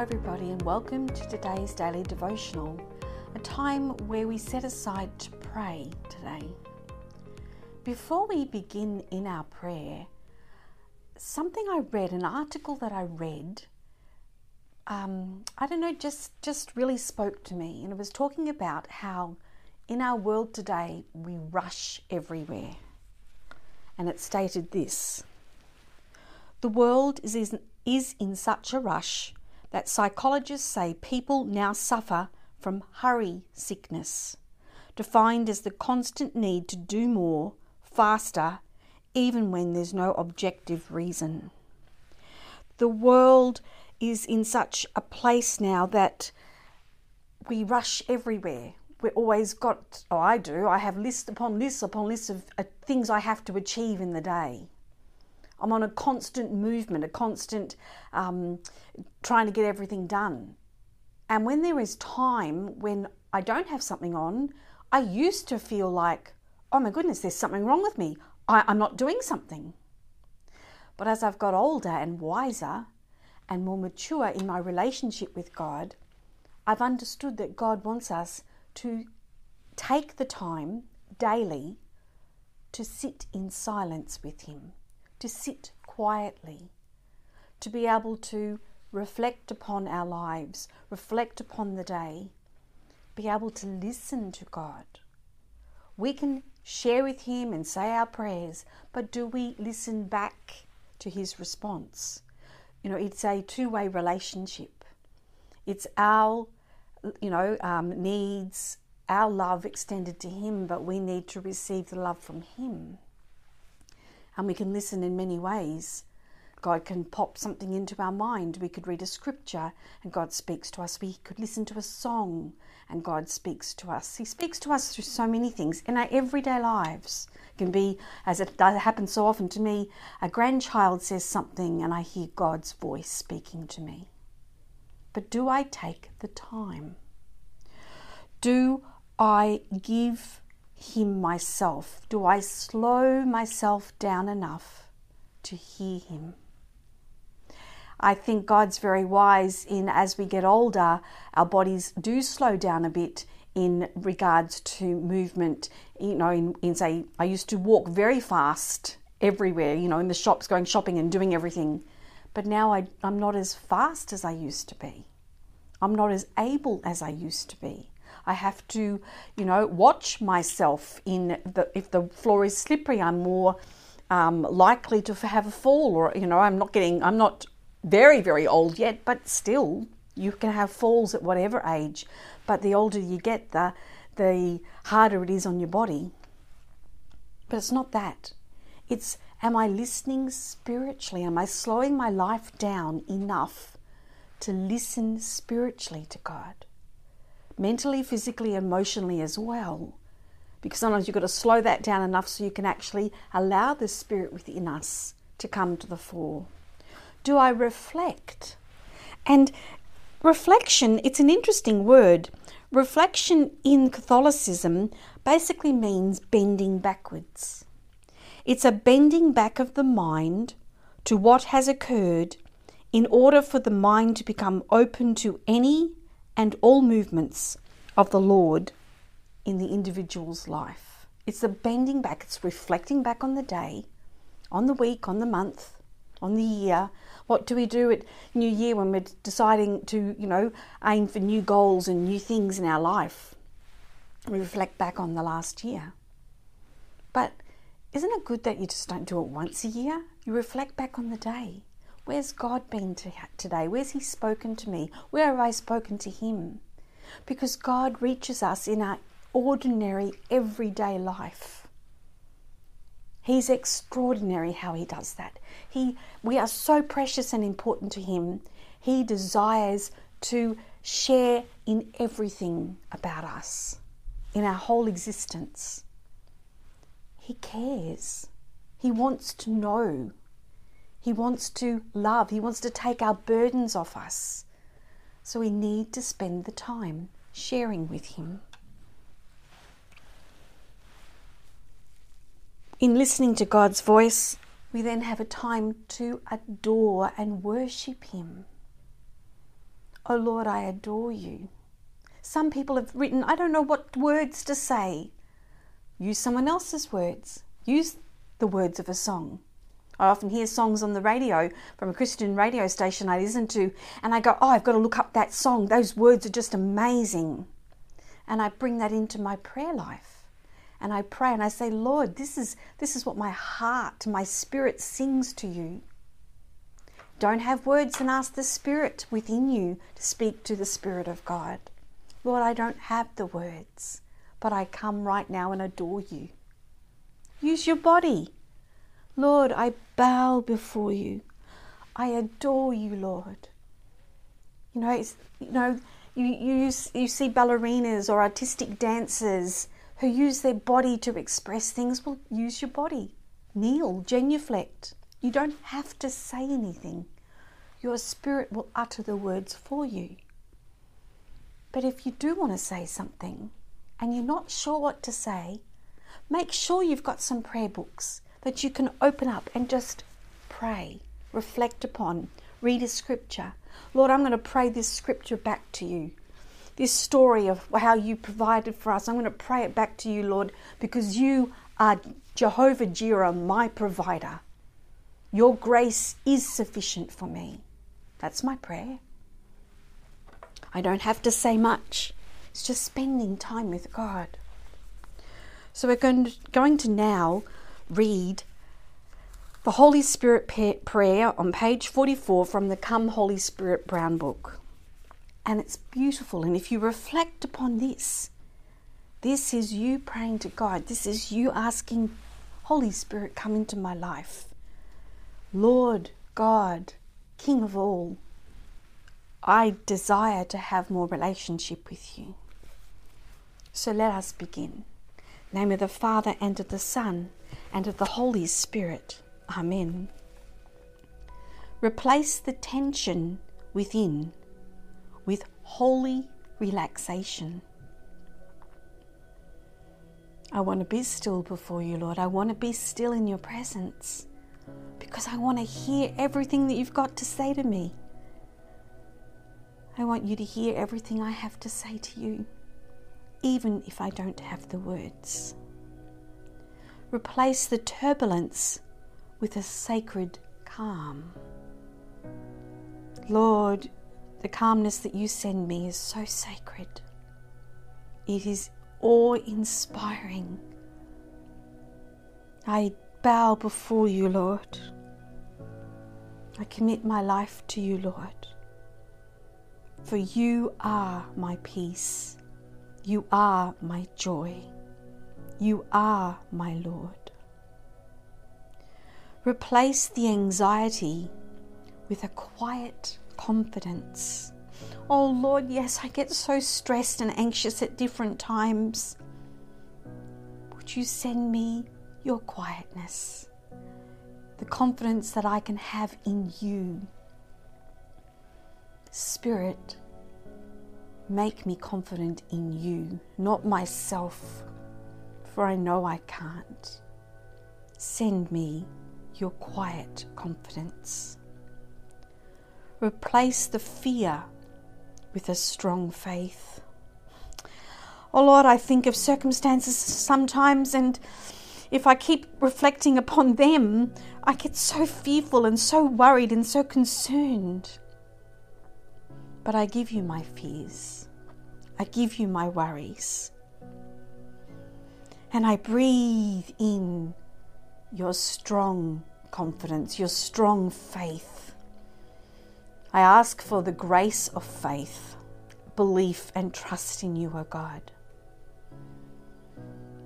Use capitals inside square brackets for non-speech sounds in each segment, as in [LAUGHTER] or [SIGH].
everybody, and welcome to today's daily devotional, a time where we set aside to pray today. Before we begin in our prayer, something I read, an article that I read, um, I don't know, just just really spoke to me, and it was talking about how in our world today we rush everywhere, and it stated this: the world is is, is in such a rush that psychologists say people now suffer from hurry sickness, defined as the constant need to do more, faster, even when there's no objective reason. The world is in such a place now that we rush everywhere. We're always got, oh, I do, I have list upon list upon list of uh, things I have to achieve in the day. I'm on a constant movement, a constant um, trying to get everything done. And when there is time when I don't have something on, I used to feel like, oh my goodness, there's something wrong with me. I, I'm not doing something. But as I've got older and wiser and more mature in my relationship with God, I've understood that God wants us to take the time daily to sit in silence with Him to sit quietly, to be able to reflect upon our lives, reflect upon the day, be able to listen to God. We can share with Him and say our prayers, but do we listen back to His response? You know, it's a two way relationship. It's our, you know, um, needs, our love extended to Him, but we need to receive the love from Him and we can listen in many ways. God can pop something into our mind. We could read a scripture and God speaks to us. We could listen to a song and God speaks to us. He speaks to us through so many things in our everyday lives. It can be, as it happens so often to me, a grandchild says something and I hear God's voice speaking to me. But do I take the time? Do I give him myself? Do I slow myself down enough to hear him? I think God's very wise in as we get older, our bodies do slow down a bit in regards to movement. You know, in, in say, I used to walk very fast everywhere, you know, in the shops, going shopping and doing everything. But now I, I'm not as fast as I used to be. I'm not as able as I used to be. I have to, you know, watch myself in the if the floor is slippery, I'm more um, likely to have a fall, or you know, I'm not getting, I'm not very very old yet, but still, you can have falls at whatever age. But the older you get, the the harder it is on your body. But it's not that. It's am I listening spiritually? Am I slowing my life down enough to listen spiritually to God? Mentally, physically, emotionally as well. Because sometimes you've got to slow that down enough so you can actually allow the spirit within us to come to the fore. Do I reflect? And reflection, it's an interesting word. Reflection in Catholicism basically means bending backwards. It's a bending back of the mind to what has occurred in order for the mind to become open to any and all movements of the Lord in the individual's life. It's the bending back, it's reflecting back on the day, on the week, on the month, on the year. What do we do at New Year when we're deciding to, you know, aim for new goals and new things in our life? We reflect back on the last year. But isn't it good that you just don't do it once a year? You reflect back on the day. Where's God been to today? Where's He spoken to me? Where have I spoken to Him? Because God reaches us in our ordinary, everyday life. He's extraordinary how He does that. He, we are so precious and important to Him. He desires to share in everything about us, in our whole existence. He cares. He wants to know he wants to love, He wants to take our burdens off us. So we need to spend the time sharing with Him. In listening to God's voice, we then have a time to adore and worship Him. Oh Lord, I adore you. Some people have written, I don't know what words to say. Use someone else's words. Use the words of a song. I often hear songs on the radio from a Christian radio station I listen to, and I go, Oh, I've got to look up that song. Those words are just amazing. And I bring that into my prayer life. And I pray and I say, Lord, this is, this is what my heart, my spirit sings to you. Don't have words and ask the Spirit within you to speak to the Spirit of God. Lord, I don't have the words, but I come right now and adore you. Use your body. Lord, I bow before you. I adore you, Lord. You know, you know, you, you, you see ballerinas or artistic dancers who use their body to express things. Well, use your body. Kneel, genuflect. You don't have to say anything. Your spirit will utter the words for you. But if you do want to say something and you're not sure what to say, make sure you've got some prayer books that you can open up and just pray, reflect upon, read a scripture. Lord, I'm going to pray this scripture back to you. This story of how you provided for us, I'm going to pray it back to you, Lord, because you are Jehovah Jireh, my provider. Your grace is sufficient for me. That's my prayer. I don't have to say much. It's just spending time with God. So we're going to, going to now read the Holy Spirit prayer on page 44 from the Come Holy Spirit Brown Book. And it's beautiful. And if you reflect upon this, this is you praying to God. This is you asking, Holy Spirit, come into my life. Lord God, King of all, I desire to have more relationship with you. So let us begin. Name of the Father and of the Son and of the Holy Spirit. Amen. Replace the tension within with holy relaxation. I want to be still before you, Lord. I want to be still in your presence because I want to hear everything that you've got to say to me. I want you to hear everything I have to say to you, even if I don't have the words. Replace the turbulence with a sacred calm. Lord, the calmness that you send me is so sacred. It is awe inspiring. I bow before you, Lord. I commit my life to you, Lord. For you are my peace. You are my joy. You are my Lord. Replace the anxiety with a quiet confidence. Oh Lord, yes, I get so stressed and anxious at different times. Would you send me your quietness, the confidence that I can have in you? Spirit, make me confident in you, not myself for I know I can't. Send me your quiet confidence. Replace the fear with a strong faith. Oh Lord, I think of circumstances sometimes, and if I keep reflecting upon them, I get so fearful and so worried and so concerned. But I give you my fears, I give you my worries and I breathe in your strong confidence, your strong faith. I ask for the grace of faith, belief, and trust in you, O God.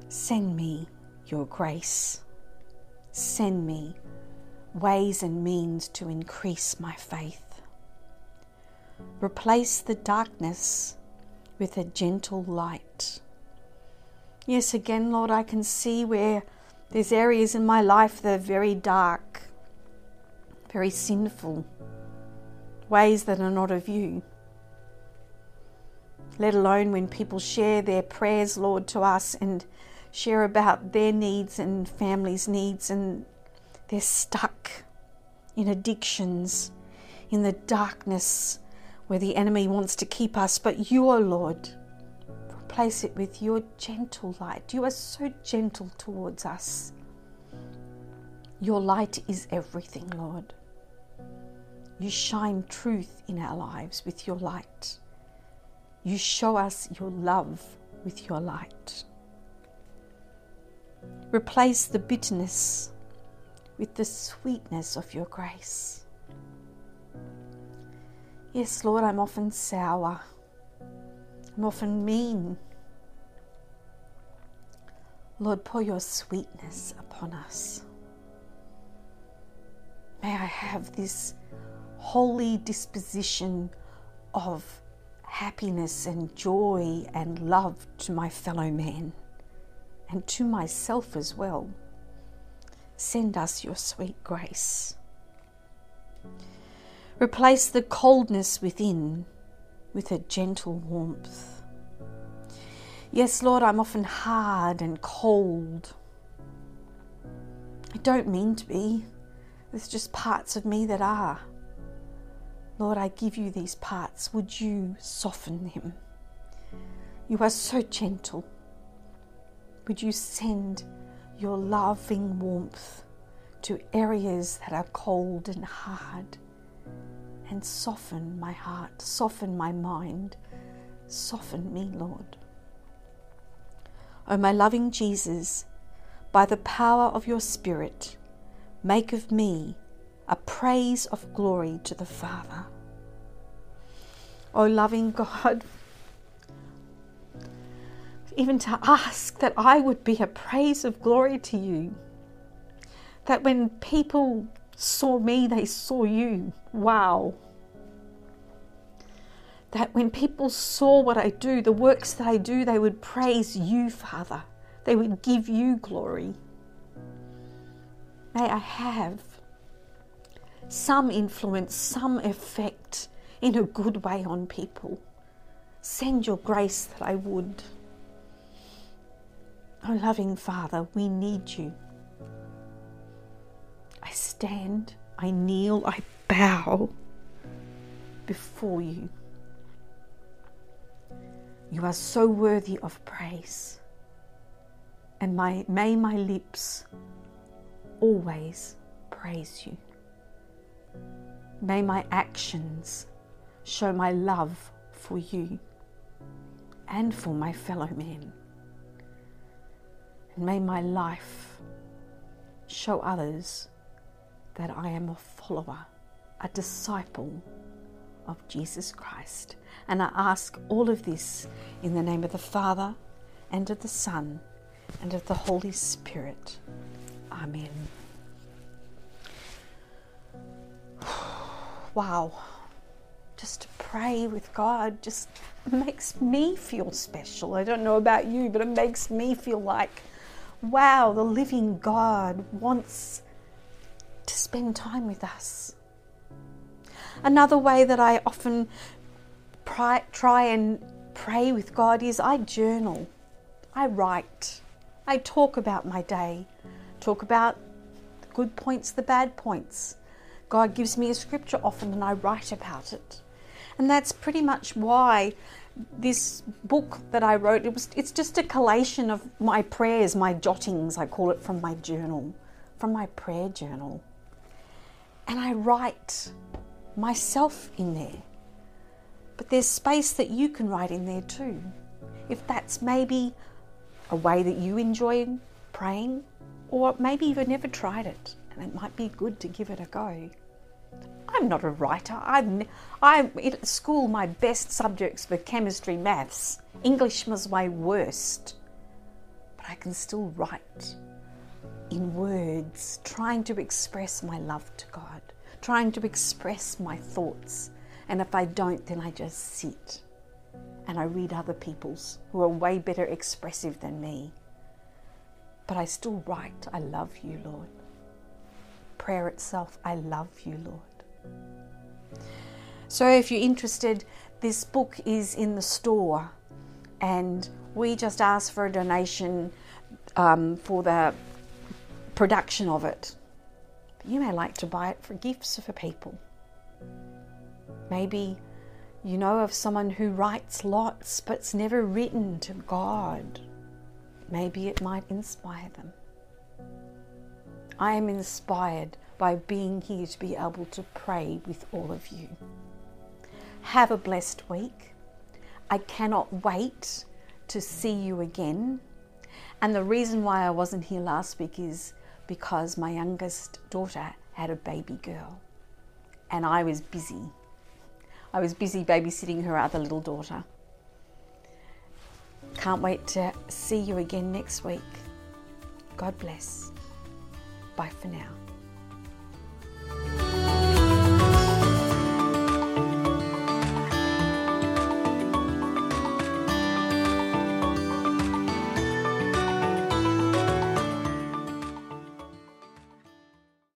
Send me your grace. Send me ways and means to increase my faith. Replace the darkness with a gentle light. Yes, again, Lord, I can see where there's areas in my life that are very dark, very sinful, ways that are not of you. Let alone when people share their prayers, Lord, to us and share about their needs and families' needs, and they're stuck in addictions, in the darkness where the enemy wants to keep us, but you, O Lord, replace it with your gentle light. You are so gentle towards us. Your light is everything, Lord. You shine truth in our lives with your light. You show us your love with your light. Replace the bitterness with the sweetness of your grace. Yes, Lord, I'm often sour. I'm often mean. Lord, pour your sweetness upon us. May I have this holy disposition of happiness and joy and love to my fellow man and to myself as well. Send us your sweet grace. Replace the coldness within with a gentle warmth. Yes, Lord, I'm often hard and cold. I don't mean to be. There's just parts of me that are. Lord, I give you these parts. Would you soften them? You are so gentle. Would you send your loving warmth to areas that are cold and hard and soften my heart, soften my mind, soften me, Lord. O my loving Jesus, by the power of your Spirit, make of me a praise of glory to the Father. O loving God, even to ask that I would be a praise of glory to you. That when people saw me, they saw you. Wow. That when people saw what I do, the works that I do, they would praise you, Father. They would give you glory. May I have some influence, some effect in a good way on people. Send your grace that I would. Oh, loving Father, we need you. I stand, I kneel, I bow before you. You are so worthy of praise. And my, may my lips always praise you. May my actions show my love for you and for my fellow men. And may my life show others that I am a follower, a disciple of Jesus Christ. And I ask all of this in the name of the Father and of the Son and of the Holy Spirit. Amen. [SIGHS] wow, just to pray with God just makes me feel special. I don't know about you, but it makes me feel like, wow, the living God wants spend time with us. Another way that I often try and pray with God is I journal, I write, I talk about my day, talk about the good points, the bad points. God gives me a scripture often and I write about it. And that's pretty much why this book that I wrote, it was it's just a collation of my prayers, my jottings, I call it from my journal, from my prayer journal. And I write myself in there. But there's space that you can write in there too. If that's maybe a way that you enjoy praying, or maybe you've never tried it and it might be good to give it a go. I'm not a writer. I'm, I'm at school. My best subjects were chemistry, maths. English was my worst, but I can still write in words, trying to express my love to God, trying to express my thoughts. And if I don't, then I just sit and I read other people's who are way better expressive than me. But I still write, I love you, Lord. Prayer itself, I love you, Lord. So, if you're interested, this book is in the store, and we just ask for a donation um, for the production of it. But You may like to buy it for gifts for people. Maybe you know of someone who writes lots but's never written to God, maybe it might inspire them. I am inspired by being here to be able to pray with all of you. Have a blessed week. I cannot wait to see you again. And the reason why I wasn't here last week is because my youngest daughter had a baby girl and I was busy I was busy babysitting her other little daughter. Can't wait to see you again next week. God bless. Bye for now.